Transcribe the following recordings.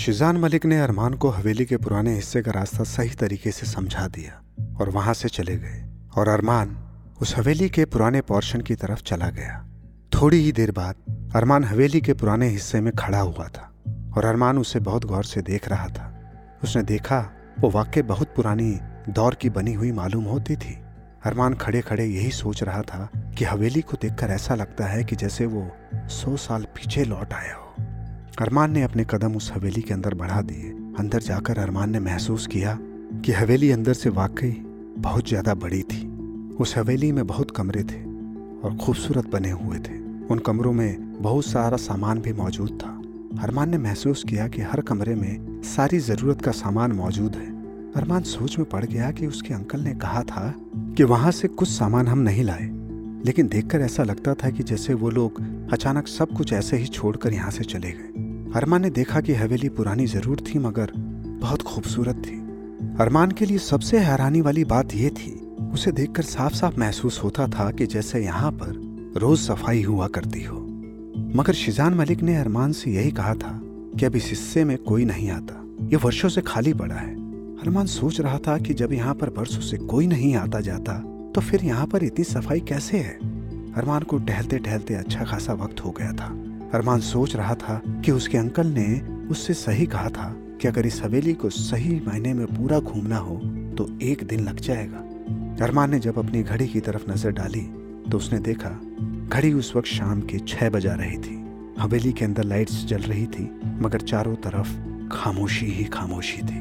शिजान मलिक ने अरमान को हवेली के पुराने हिस्से का रास्ता सही तरीके से समझा दिया और वहाँ से चले गए और अरमान उस हवेली के पुराने पोर्शन की तरफ़ चला गया। थोड़ी ही देर बाद अरमान हवेली के पुराने हिस्से में खड़ा हुआ था और अरमान उसे बहुत गौर से देख रहा था। उसने देखा, वो वाक्य बहुत पुरानी दौर की बनी हुई मालूम होती थी। अरमान खड़े खड़े यही सोच रहा था कि हवेली को देखकर ऐसा लगता है कि जैसे वो सौ साल पीछे लौट आया हो। अरमान ने अपने कदम उस हवेली के अंदर बढ़ा दिए। अंदर जाकर अरमान ने महसूस किया कि हवेली अंदर से वाकई बहुत ज़्यादा बड़ी थी। उस हवेली में बहुत कमरे थे और खूबसूरत बने हुए थे। उन कमरों में बहुत सारा सामान भी मौजूद था। अरमान ने महसूस किया कि हर कमरे में सारी ज़रूरत का सामान मौजूद है। अरमान सोच में पड़ गया कि उसके अंकल ने कहा था कि वहाँ से कुछ सामान हम नहीं लाए। लेकिन देखकर ऐसा लगता था कि जैसे वो लोग अचानक सब कुछ ऐसे ही छोड़कर यहाँ से चले गए। अरमान ने देखा कि हवेली पुरानी ज़रूर थी, मगर बहुत खूबसूरत थी। अरमान के लिए सबसे हैरानी वाली बात यह थी, उसे देखकर साफ़ साफ़ महसूस होता था कि जैसे यहाँ पर रोज सफ़ाई हुआ करती हो। मगर शिजान मलिक ने अरमान से यही कहा था कि अब इस हिस्से में कोई नहीं आता। ये वर्षों से खाली पड़ा है। अरमान सोच रहा था कि जब यहाँ पर वर्षों से कोई नहीं आता जाता तो फिर यहाँ पर इतनी सफ़ाई कैसे है? अरमान को टहलते टहलते अच्छा खासा वक्त हो गया था। अरमान सोच रहा था कि उसके अंकल ने उससे सही कहा था कि अगर इस हवेली को सही महीने में पूरा घूमना हो तो एक दिन लग जाएगा। अरमान ने जब अपनी घड़ी की तरफ़ नज़र डाली तो उसने देखा, घड़ी उस वक्त शाम के छह बजा रही थी। हवेली के अंदर लाइट्स जल रही थी, मगर चारों तरफ़ खामोशी ही खामोशी थी।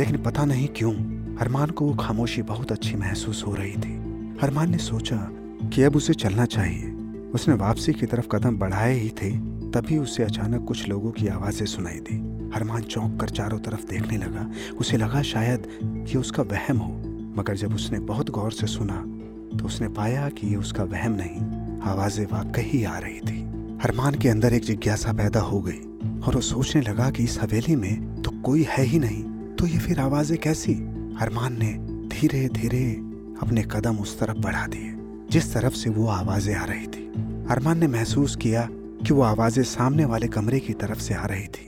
लेकिन पता नहीं क्यों, अरमान को वो खामोशी बहुत अच्छी महसूस हो रही थी। अरमान ने सोचा कि अब उसे चलना चाहिए। उसने वापसी की तरफ़ कदम बढ़ाए ही थे, तभी उसे अचानक कुछ लोगों की आवाज़ें सुनाई दी। हरमान चौंक कर चारों तरफ़ देखने लगा। उसे लगा शायद ये उसका वहम हो, मगर जब उसने बहुत गौर से सुना तो उसने पाया कि ये उसका वहम नहीं, आवाज़ें वाकई आ रही थी। हरमान के अंदर एक जिज्ञासा पैदा हो गई, और वो सोचने लगा कि इस हवेली में तो कोई है ही नहीं तो ये फिर आवाज़ें कैसी? हरमान ने धीरे धीरे अपने कदम उस तरफ़ बढ़ा दिए, जिस तरफ़ से वो आवाज़ें आ रही थी। अरमान ने महसूस किया कि वो आवाज़ें सामने वाले कमरे की तरफ़ से आ रही थी।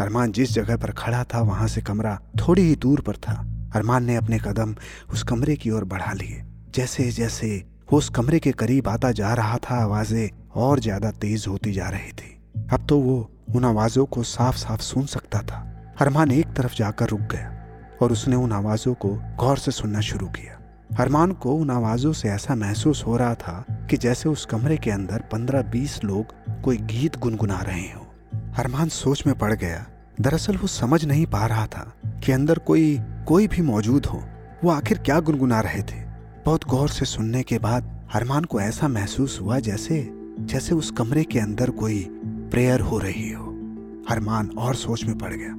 अरमान जिस जगह पर खड़ा था, वहाँ से कमरा थोड़ी ही दूर पर था। अरमान ने अपने कदम उस कमरे की ओर बढ़ा लिए। जैसे जैसे वो उस कमरे के करीब आता जा रहा था, आवाज़ें और ज़्यादा तेज होती जा रही थी। अब तो वो उन आवाजों को साफ़ साफ़ सुन सकता था। अरमान एक तरफ़ जाकर रुक गया और उसने उन आवाजों को गौर से सुनना शुरू किया। अरमान को उन आवाजों से ऐसा महसूस हो रहा था कि जैसे उस कमरे के अंदर पंद्रह बीस लोग कोई गीत गुनगुना रहे हो। अरमान सोच में पड़ गया। दरअसल वो समझ नहीं पा रहा था कि अंदर कोई कोई भी मौजूद हो। वो आखिर क्या गुनगुना रहे थे? बहुत गौर से सुनने के बाद अरमान को ऐसा महसूस हुआ जैसे जैसे उस कमरे के अंदर कोई प्रेयर हो रही हो। अरमान और सोच में पड़ गया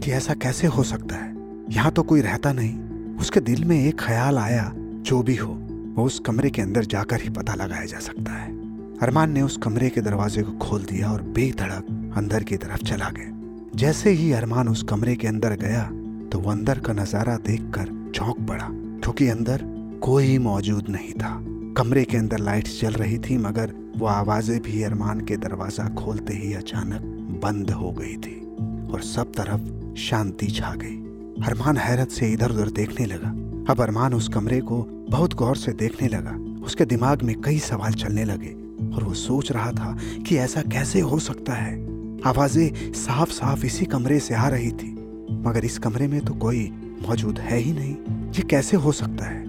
कि ऐसा कैसे हो सकता है? यहाँ तो कोई रहता नहीं। उसके दिल में एक ख्याल आया, जो भी हो। वो उस कमरे के अंदर जाकर ही पता लगाया जा सकता है। अरमान ने उस कमरे के दरवाजे को खोल दिया और बेधड़क अंदर की तरफ़ चला गया। जैसे ही अरमान उस कमरे के अंदर गया तो वो अंदर का नज़ारा देखकर चौंक पड़ा, क्योंकि अंदर कोई मौजूद नहीं था। कमरे के अंदर लाइट्स जल रही थी, मगर वो आवाज़ें भी अरमान के दरवाज़ा खोलते ही अचानक बंद हो गई थी और सब तरफ़ शांति छा गई। अरमान हैरत से इधर उधर देखने लगा। अब अरमान उस कमरे को बहुत गौर से देखने लगा। उसके दिमाग में कई सवाल चलने लगे और वो सोच रहा था कि ऐसा कैसे हो सकता है। आवाज़ें साफ़ साफ़ इसी कमरे से आ रही थी, मगर इस कमरे में तो कोई मौजूद है ही नहीं। ये कैसे हो सकता है?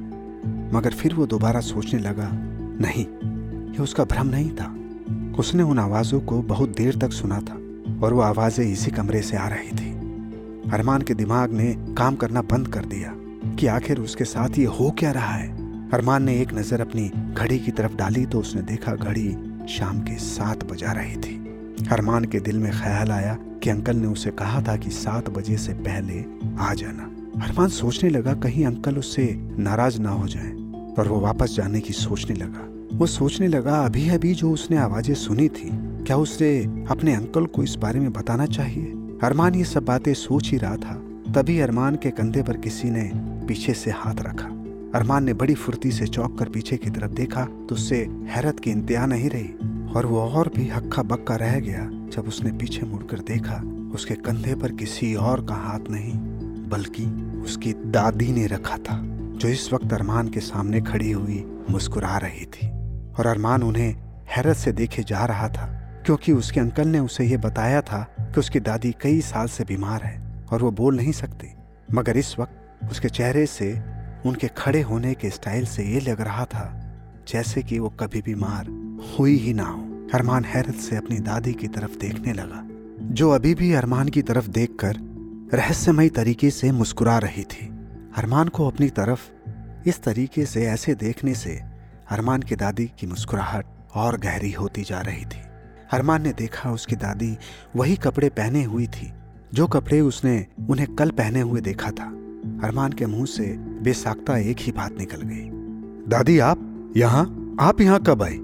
मगर फिर वो दोबारा सोचने लगा, नहीं, ये उसका भ्रम नहीं था। उसने उन आवाजों को बहुत देर तक सुना था और वो आवाज़ें इसी कमरे से आ रही थी। अरमान के दिमाग ने काम करना बंद कर दिया। कि आखिर उसके साथ ये हो क्या रहा है? अरमान ने एक नज़र अपनी घड़ी की तरफ़ डाली तो उसने देखा घड़ी शाम के सात बजा रही थी। अरमान के दिल में ख्याल आया कि अंकल ने उसे कहा था कि सात बजे से पहले आ जाना। अरमान सोचने लगा कहीं अंकल उससे नाराज़ ना हो जाए और वो वापस जाने की सोचने लगा। वो सोचने लगा, अभी अभी जो उसने आवाज़ें सुनी थी, क्या उसे अपने अंकल को इस बारे में बताना चाहिए? अरमान ये सब बातें सोच ही रहा था। तभी अरमान के कंधे पर किसी ने पीछे से हाथ रखा। अरमान ने बड़ी फुर्ती से चौक कर पीछे की तरफ़ देखा तो उससे हैरत की इंतहा नहीं रही। और वो और भी हक्का बक्का रह गया, जब उसने पीछे मुड़कर देखा, उसके कंधे पर किसी और का हाथ नहीं, बल्कि उसकी दादी ने रखा था, जो इस वक्त अरमान के सामने खड़ी हुई मुस्कुरा रही थी। और अरमान उन्हें हैरत से देखे जा रहा था, क्योंकि उसके अंकल ने उसे यह बताया था कि उसकी दादी कई साल से बीमार है, और वो बोल नहीं सकती। मगर इस वक्त उसके चेहरे से, उनके खड़े होने के स्टाइल से ये लग रहा था, जैसे कि वो कभी बीमार हुई ही ना हो। अरमान हैरत से अपनी दादी की तरफ़ देखने लगा, जो अभी भी अरमान की तरफ़ देखकर रहस्यमयी तरीके से मुस्कुरा रही थी। अरमान को अपनी तरफ़ इस तरीके से ऐसे देखने से अरमान की दादी की मुस्कुराहट और गहरी होती जा रही थी। अरमान ने देखा उसकी दादी वही कपड़े पहने हुई थी, जो कपड़े उसने, उन्हें कल पहने हुए देखा था। अरमान के मुँह से बेसाख्ता एक ही बात निकल गई। दादी, आप यहाँ? आप यहाँ कब आए?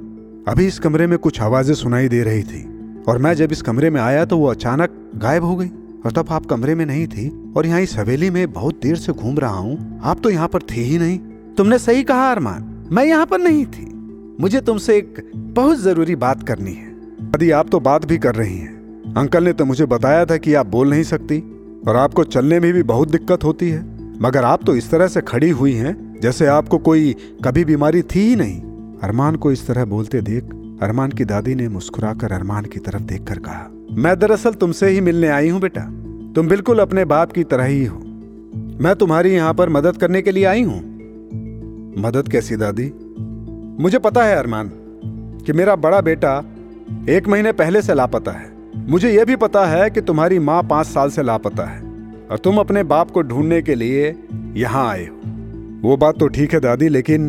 अभी इस कमरे में कुछ आवाज़ें सुनाई दे रही थी और मैं जब इस कमरे में आया तो वो अचानक गायब हो गई। और तब आप कमरे में नहीं थी और यहाँ इस हवेली में बहुत देर से घूम रहा हूँ। आप तो यहाँ पर थे ही नहीं। तुमने सही कहा अरमान, मैं यहाँ पर नहीं थी। मुझे तुमसे एक बहुत ज़रूरी बात करनी है। यदि आप तो बात भी कर रही हैं। अंकल ने तो मुझे बताया था कि आप बोल नहीं सकती और आपको चलने में भी बहुत दिक्कत होती है। मगर आप तो इस तरह से खड़ी हुई हैं, जैसे आपको कोई कभी बीमारी थी ही नहीं। अरमान को इस तरह बोलते देख, अरमान की दादी ने मुस्कुराकर अरमान की तरफ़ देखकर कहा, मैं दरअसल तुमसे ही मिलने आई हूँ बेटा। तुम बिल्कुल अपने बाप की तरह ही हो। मैं तुम्हारी यहाँ पर मदद करने के लिए आई हूँ। मदद कैसी दादी? मुझे पता है अरमान, कि मेरा बड़ा बेटा एक महीने पहले से लापता है। मुझे यह भी पता है कि तुम्हारी माँ पाँच साल से लापता है। और तुम अपने बाप को ढूँढने के लिए यहाँ आए हो। वो बात तो ठीक है दादी, लेकिन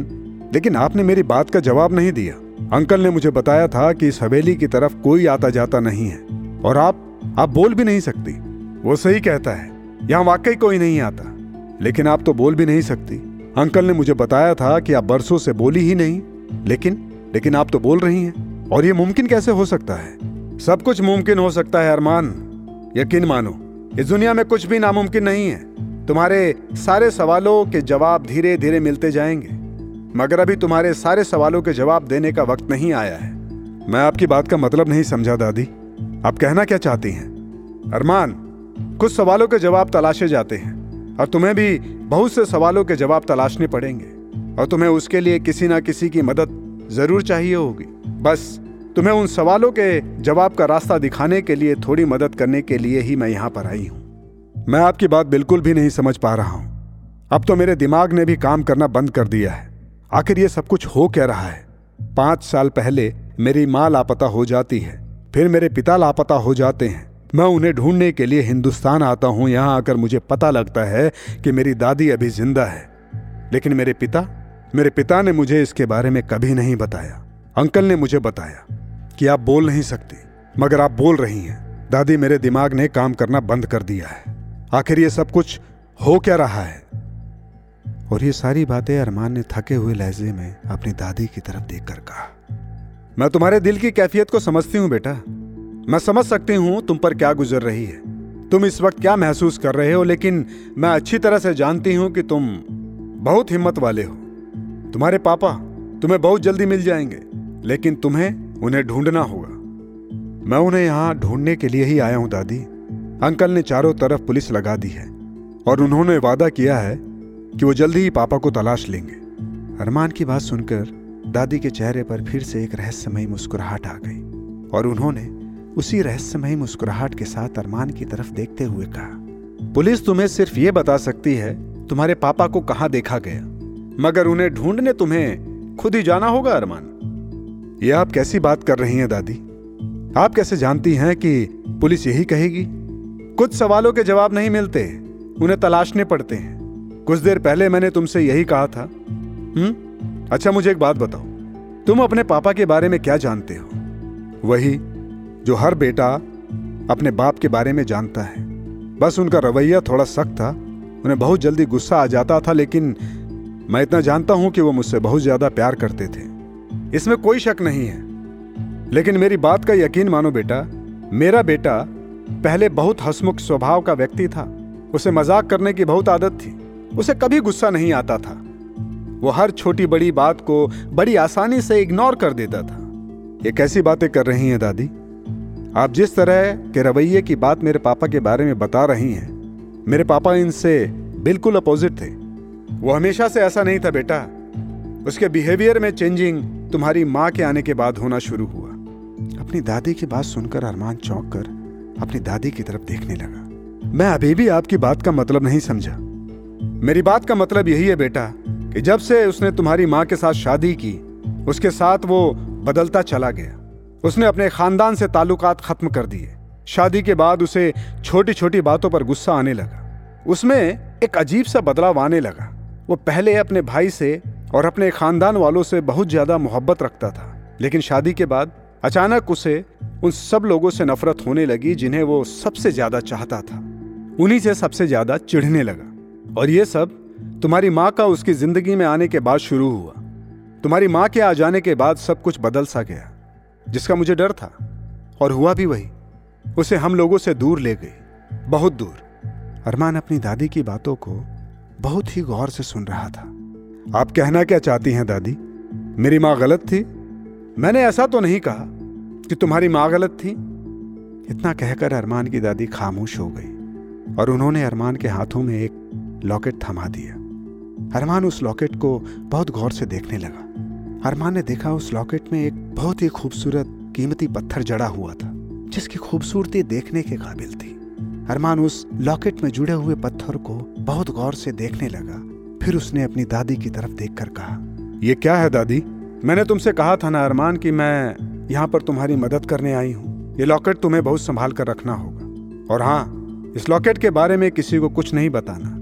लेकिन आपने मेरी बात का जवाब नहीं दिया। अंकल ने मुझे बताया था कि इस हवेली की तरफ़ कोई आता जाता नहीं है, और आप आप बोल भी नहीं सकती। वो सही कहता है, यहाँ वाकई कोई नहीं आता। लेकिन आप तो बोल भी नहीं सकती। अंकल ने मुझे बताया था कि आप बरसों से बोली ही नहीं, लेकिन लेकिन आप तो बोल रही हैं, और ये मुमकिन कैसे हो सकता है? सब कुछ मुमकिन हो सकता है, अरमान। यकीन मानो इस दुनिया में कुछ भी नामुमकिन नहीं है। तुम्हारे सारे सवालों के जवाब धीरे धीरे मिलते जाएँगे। मगर अभी तुम्हारे सारे सवालों के जवाब देने का वक्त नहीं आया है। मैं आपकी बात का मतलब नहीं समझा, दादी। आप कहना क्या चाहती हैं? अरमान, कुछ सवालों के जवाब तलाशे जाते हैं, और तुम्हें भी बहुत से सवालों के जवाब तलाशने पड़ेंगे, और तुम्हें उसके लिए किसी ना किसी की मदद ज़रूर चाहिए होगी। बस तुम्हें उन सवालों के जवाब का रास्ता दिखाने के लिए थोड़ी मदद करने के लिए ही मैं यहाँ पर आई हूँ। मैं आपकी बात बिल्कुल भी नहीं समझ पा रहा हूँ। अब तो मेरे दिमाग ने भी काम करना बंद कर दिया है। आखिर ये सब कुछ हो क्या रहा है? पाँच साल पहले मेरी माँ लापता हो जाती है, फिर मेरे पिता लापता हो जाते हैं। मैं उन्हें ढूँढने के लिए हिंदुस्तान आता हूँ, यहाँ आकर मुझे पता लगता है कि मेरी दादी अभी ज़िंदा है। लेकिन मेरे पिता मेरे पिता ने मुझे इसके बारे में कभी नहीं बताया। अंकल ने मुझे बताया। कि आप बोल नहीं सकती, मगर आप बोल रही हैं। दादी, मेरे दिमाग ने काम करना बंद कर दिया है। आखिर ये सब कुछ हो क्या रहा है? और ये सारी बातें अरमान ने थके हुए लहजे में अपनी दादी की तरफ़ देखकर कहा। मैं तुम्हारे दिल की कैफियत को समझती हूँ बेटा। मैं समझ सकती हूँ तुम पर क्या गुजर रही है। तुम इस वक्त क्या महसूस कर रहे हो, लेकिन मैं अच्छी तरह से जानती हूँ कि तुम बहुत हिम्मत वाले हो। तुम्हारे पापा तुम्हें बहुत जल्दी मिल जाएँगे, लेकिन तुम्हें उन्हें ढूंढना होगा। मैं उन्हें यहाँ ढूँढने के लिए ही आया हूँ, दादी। अंकल ने चारों तरफ़ पुलिस लगा दी है और उन्होंने वादा किया है कि वो जल्दी ही पापा को तलाश लेंगे। अरमान की बात सुनकर दादी के चेहरे पर फिर से एक रहस्यमयी मुस्कुराहट आ गई और उन्होंने उसी रहस्यमयी मुस्कुराहट के साथ अरमान की तरफ़ देखते हुए कहा, पुलिस तुम्हें सिर्फ़ ये बता सकती है, तुम्हारे पापा को कहाँ देखा गया? मगर उन्हें ढूँढने तुम्हें खुद ही जाना होगा, अरमान। ये आप कैसी बात कर रही हैं, दादी? आप कैसे जानती हैं कि पुलिस यही कहेगी? कुछ सवालों के जवाब नहीं मिलते, उन्हें तलाशने पड़ते हैं। कुछ देर पहले मैंने तुमसे यही कहा था। हम्म? अच्छा मुझे एक बात बताओ। तुम अपने पापा के बारे में क्या जानते हो? वही, जो हर बेटा अपने बाप के बारे में जानता है। बस उनका रवैया थोड़ा सख्त था। उन्हें बहुत जल्दी गुस्सा आ जाता था, लेकिन मैं इतना जानता हूँ कि वो मुझसे बहुत ज़्यादा प्यार करते थे। इसमें कोई शक नहीं है। लेकिन मेरी बात का यकीन मानो बेटा, मेरा बेटा पहले बहुत हसमुख स्वभाव का व्यक्ति था। उसे मज़ाक करने की बहुत आदत थी। उसे कभी गुस्सा नहीं आता था। वो हर छोटी बड़ी बात को बड़ी आसानी से इग्नोर कर देता था। ये कैसी बातें कर रही हैं दादी? आप जिस तरह के रवैये की बात मेरे पापा के बारे में बता रही हैं, मेरे पापा इनसे बिल्कुल अपोजिट थे। वो हमेशा से ऐसा नहीं था बेटा। उसके बिहेवियर में चेंजिंग तुम्हारी माँ के आने के बाद होना शुरू हुआ। अपनी दादी की बात सुनकर अरमान चौंक कर अपनी दादी की तरफ़ देखने लगा। मैं अभी भी आपकी बात का मतलब नहीं समझा। मेरी बात का मतलब यही है बेटा कि जब से उसने तुम्हारी माँ के साथ शादी की, उसके साथ वो बदलता चला गया। उसने अपने खानदान से ताल्लुकात खत्म कर दिए। शादी के बाद उसे छोटी छोटी बातों पर गुस्सा आने लगा। उसमें एक अजीब सा बदलाव आने लगा। वो पहले अपने भाई से और अपने खानदान वालों से बहुत ज़्यादा मोहब्बत रखता था। लेकिन शादी के बाद अचानक उसे उन सब लोगों से नफरत होने लगी जिन्हें वो सबसे ज़्यादा चाहता था। उन्हीं से सबसे ज़्यादा चिढ़ने लगा। और ये सब तुम्हारी माँ का उसकी ज़िंदगी में आने के बाद शुरू हुआ। तुम्हारी माँ के आ जाने के बाद सब कुछ बदल सा गया, जिसका मुझे डर था। और हुआ भी वही। उसे हम लोगों से दूर ले गई, बहुत दूर। अरमान अपनी दादी की बातों को बहुत ही गौर से सुन रहा था। आप कहना क्या चाहती हैं, दादी? मेरी माँ गलत थी? मैंने ऐसा तो नहीं कहा कि तुम्हारी माँ गलत थी। इतना कहकर अरमान की दादी खामोश हो गई और उन्होंने अरमान के हाथों में एक लॉकेट थमा दिया। अरमान उस लॉकेट को बहुत गौर से देखने लगा। अरमान ने देखा उस लॉकेट में एक बहुत ही खूबसूरत कीमती पत्थर जड़ा हुआ था, जिसकी खूबसूरती देखने के काबिल थी। अरमान उस लॉकेट में जुड़े हुए पत्थर को बहुत गौर से देखने लगा फिर उसने अपनी दादी की तरफ़ देखकर कहा यह क्या है दादी? मैंने तुमसे कहा था ना अरमान कि मैं यहाँ पर तुम्हारी मदद करने आई हूँ। ये लॉकेट तुम्हें बहुत संभाल कर रखना होगा। और हाँ इस लॉकेट के बारे में किसी को कुछ नहीं बताना।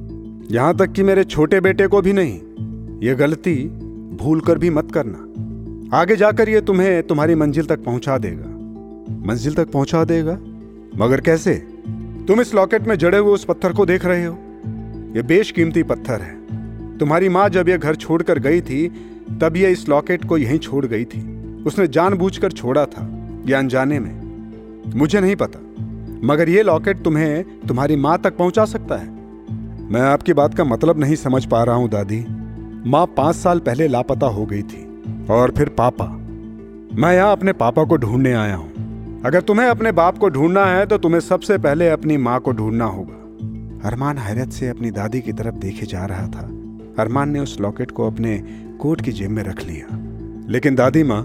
यहाँ तक कि मेरे छोटे बेटे को भी नहीं। ये गलती भूल कर भी मत करना। आगे जाकर ये तुम्हें तुम्हारी मंजिल तक पहुँचा देगा। मंजिल तक पहुँचा देगा? मगर कैसे? तुम इस लॉकेट में जड़े हुए उस पत्थर को देख रहे हो। यह बेशकीमती पत्थर है। तुम्हारी माँ जब यह घर छोड़कर गई थी, तब यह इस लॉकेट को यहीं छोड़ गई थी। उसने जानबूझकर छोड़ा था यह अनजाने में। मुझे नहीं पता, मगर यह लॉकेट तुम्हें तुम्हारी माँ तक पहुँचा सकता है? मैं आपकी बात का मतलब नहीं समझ पा रहा हूँ, दादी। माँ पाँच साल पहले लापता हो गई थी, और फिर पापा। मैं यहाँ अपने पापा को ढूँढने आया हूँ। अगर तुम्हें अपने बाप को ढूंढना है तो तुम्हें सबसे पहले अपनी माँ को ढूंढना होगा। अरमान हैरत से अपनी दादी की तरफ़ देखे जा रहा था। अरमान ने उस लॉकेट को अपने कोट की जेब में रख लिया। लेकिन दादी माँ,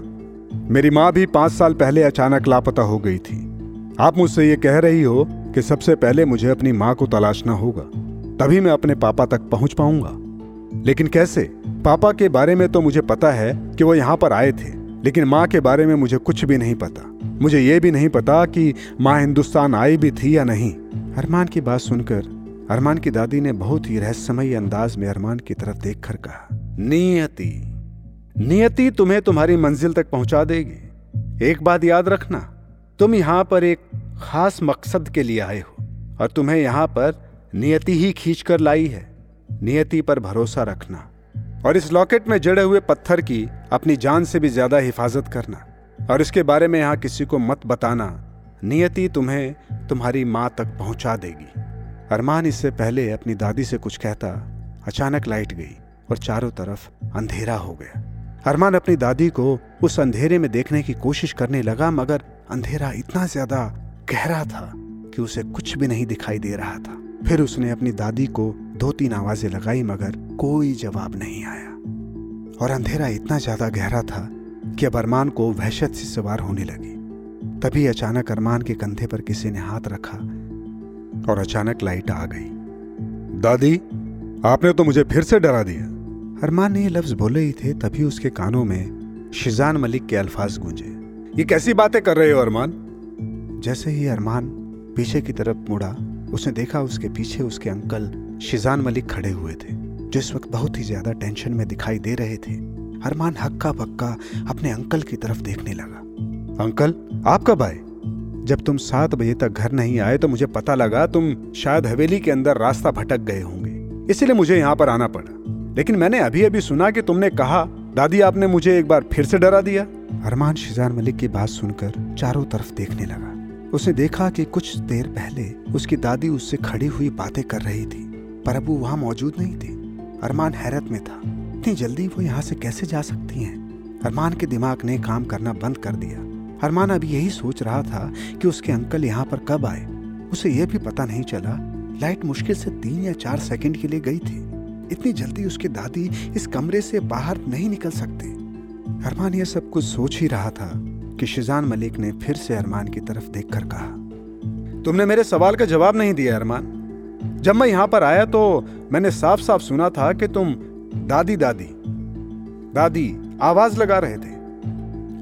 मेरी माँ भी पाँच साल पहले अचानक लापता हो गई थी। आप मुझसे ये कह रही हो कि सबसे पहले मुझे अपनी माँ को तलाशना होगा, तभी मैं अपने पापा तक पहुँच पाऊँगा। लेकिन कैसे? पापा के बारे में तो मुझे पता है कि वो यहाँ पर आए थे, लेकिन माँ के बारे में मुझे कुछ भी नहीं पता। मुझे ये भी नहीं पता कि माँ हिंदुस्तान आई भी थी या नहीं। अरमान की बात सुनकर अरमान की दादी ने बहुत ही रहस्यमय अंदाज में अरमान की तरफ़ देखकर कहा, नियति नियति तुम्हें तुम्हारी मंजिल तक पहुँचा देगी। एक बात याद रखना, तुम यहाँ पर एक खास मकसद के लिए आए हो और तुम्हें यहाँ पर नियति ही खींच कर लाई है। नियति पर भरोसा रखना और इस लॉकेट में जड़े हुए पत्थर की अपनी जान से भी ज़्यादा हिफाजत करना और इसके बारे में यहाँ किसी को मत बताना। नियति तुम्हें तुम्हारी माँ तक पहुँचा देगी। अरमान इससे पहले अपनी दादी से कुछ कहता, अचानक लाइट गई और चारों तरफ़ अंधेरा हो गया। अरमान अपनी दादी को उस अंधेरे में देखने की कोशिश करने लगा, मगर अंधेरा इतना ज़्यादा गहरा था कि उसे कुछ भी नहीं दिखाई दे रहा था। फिर उसने अपनी दादी को दो तीन आवाज़ें लगाई, मगर कोई जवाब नहीं आया। और अंधेरा इतना ज़्यादा गहरा था कि अब अरमान को वहशत सी सवार होने लगी। तभी अचानक अरमान के कंधे पर किसी ने हाथ रखा और अचानक लाइट आ गई। दादी, आपने तो मुझे फिर से डरा दिया। अरमान ने ये लफ्ज बोले ही थे, तभी उसके कानों में शिजान मलिक के अल्फाज गूंजे। ये कैसी बातें कर रहे हो, अरमान? जैसे ही अरमान पीछे की तरफ़ मुड़ा, उसने देखा उसके पीछे उसके अंकल शिजान मलिक खड़े हुए थे, जो इस वक्त बहुत ही ज़्यादा टेंशन में दिखाई दे रहे थे। अरमान हक्का पक्का अपने अंकल की तरफ़ देखने लगा। अंकल, आप कब आए? जब तुम सात बजे तक घर नहीं आए तो मुझे पता लगा तुम शायद हवेली के अंदर रास्ता भटक गए होंगे। इसीलिए मुझे यहाँ पर आना पड़ा। लेकिन मैंने अभी अभी सुना कि तुमने कहा, दादी, आपने मुझे एक बार फिर से डरा दिया? अरमान शिजार मलिक की बात सुनकर चारों तरफ़ देखने लगा। उसने देखा कि कुछ देर पहले उसकी दादी उससे खड़ी हुई बातें कर रही थी, पर अब वो वहाँ मौजूद नहीं थी। अरमान हैरत में था। इतनी जल्दी वो यहाँ से कैसे जा सकती हैं? अरमान के दिमाग ने काम करना बंद कर दिया। अरमान अभी यही सोच रहा था कि उसके अंकल यहाँ पर कब आए। उसे यह भी पता नहीं चला, लाइट मुश्किल से तीन या चार सेकंड के लिए गई थी। इतनी जल्दी उसकी दादी इस कमरे से बाहर नहीं निकल सकती। अरमान यह सब कुछ सोच ही रहा था कि शिजान मलिक ने फिर से अरमान की तरफ़ देखकर कहा, तुमने मेरे सवाल का जवाब नहीं दिया अरमान जब मैं यहाँ पर आया तो मैंने साफ़ साफ़ सुना था कि तुम दादी दादी दादी आवाज़ लगा रहे थे।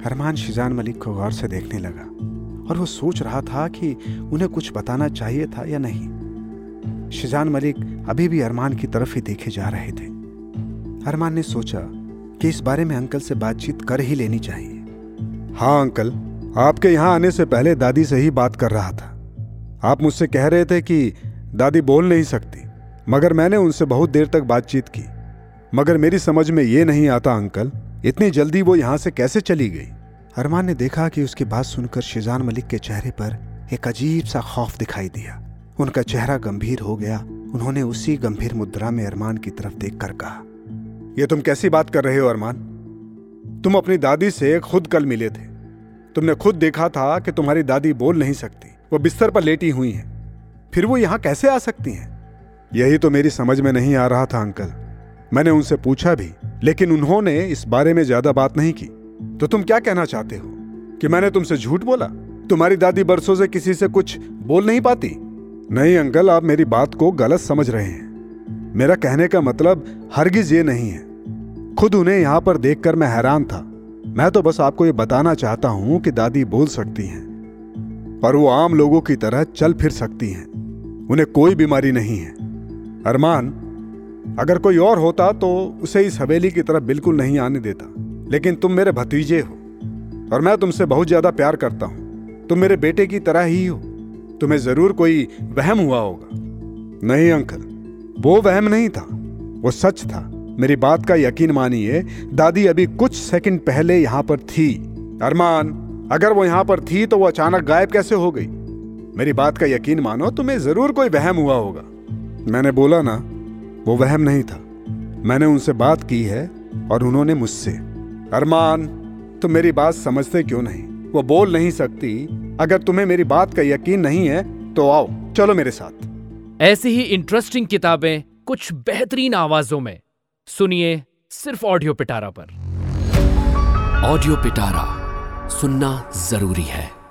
अरमान शिजान मलिक को गौर से देखने लगा और वो सोच रहा था कि उन्हें कुछ बताना चाहिए था या नहीं। शिजान मलिक अभी भी अरमान की तरफ़ ही देखे जा रहे थे। अरमान ने सोचा कि इस बारे में अंकल से बातचीत कर ही लेनी चाहिए। हाँ अंकल, आपके यहाँ आने से पहले दादी से ही बात कर रहा था। आप मुझसे कह रहे थे कि दादी बोल नहीं सकती, मगर मैंने उनसे बहुत देर तक बातचीत की। मगर मेरी समझ में ये नहीं आता अंकल इतनी जल्दी वो यहाँ से कैसे चली गई? अरमान ने देखा कि उसकी बात सुनकर शिजान मलिक के चेहरे पर एक अजीब सा खौफ दिखाई दिया। उनका चेहरा गंभीर हो गया। उन्होंने उसी गंभीर मुद्रा में अरमान की तरफ़ देख कर कहा यह तुम कैसी बात कर रहे हो अरमान? तुम अपनी दादी से खुद कल मिले थे। तुमने खुद देखा था कि तुम्हारी दादी बोल नहीं सकती। वो बिस्तर पर लेटी हुई हैं। फिर वो यहाँ कैसे आ सकती हैं? यही तो मेरी समझ में नहीं आ रहा था, अंकल। मैंने उनसे पूछा भी, लेकिन उन्होंने इस बारे में ज़्यादा बात नहीं की। तो तुम क्या कहना चाहते हो? कि मैंने तुमसे झूठ बोला? तुम्हारी दादी बरसों से किसी से कुछ बोल नहीं पाती? नहीं अंकल, आप मेरी बात को गलत समझ रहे हैं। मेरा कहने का मतलब हरगिज ये नहीं है। खुद उन्हें यहाँ पर देखकर मैं हैरान था। मैं तो बस आपको ये बताना चाहता हूँ कि दादी बोल सकती हैं। और वो आम लोगों की तरह चल फिर सकती हैं। उन्हें कोई बीमारी नहीं है। अरमान अगर कोई और होता तो उसे इस हवेली की तरफ़ बिल्कुल नहीं आने देता। लेकिन तुम मेरे भतीजे हो, और मैं तुमसे बहुत ज़्यादा प्यार करता हूँ। तुम मेरे बेटे की तरह ही हो। तुम्हें ज़रूर कोई वहम हुआ होगा। नहीं अंकल, वो वहम नहीं था, वो सच था। मेरी बात का यकीन मानिए, दादी अभी कुछ सेकंड पहले यहाँ पर थी। अरमान, अगर वो यहाँ पर थी तो वो अचानक गायब कैसे हो गई? मेरी बात का यकीन मानो, तुम्हें ज़रूर कोई वहम हुआ होगा। मैंने बोला ना वो वहम नहीं था। मैंने उनसे बात की है और उन्होंने मुझसे अरमान तुम मेरी बात समझते क्यों नहीं? वो बोल नहीं सकती अगर तुम्हें मेरी बात का यकीन नहीं है तो आओ चलो मेरे साथ। ऐसी ही इंटरेस्टिंग किताबें कुछ बेहतरीन आवाजों में। सुनिए सिर्फ़ ऑडियो पिटारा पर। ऑडियो पिटारा सुनना ज़रूरी है।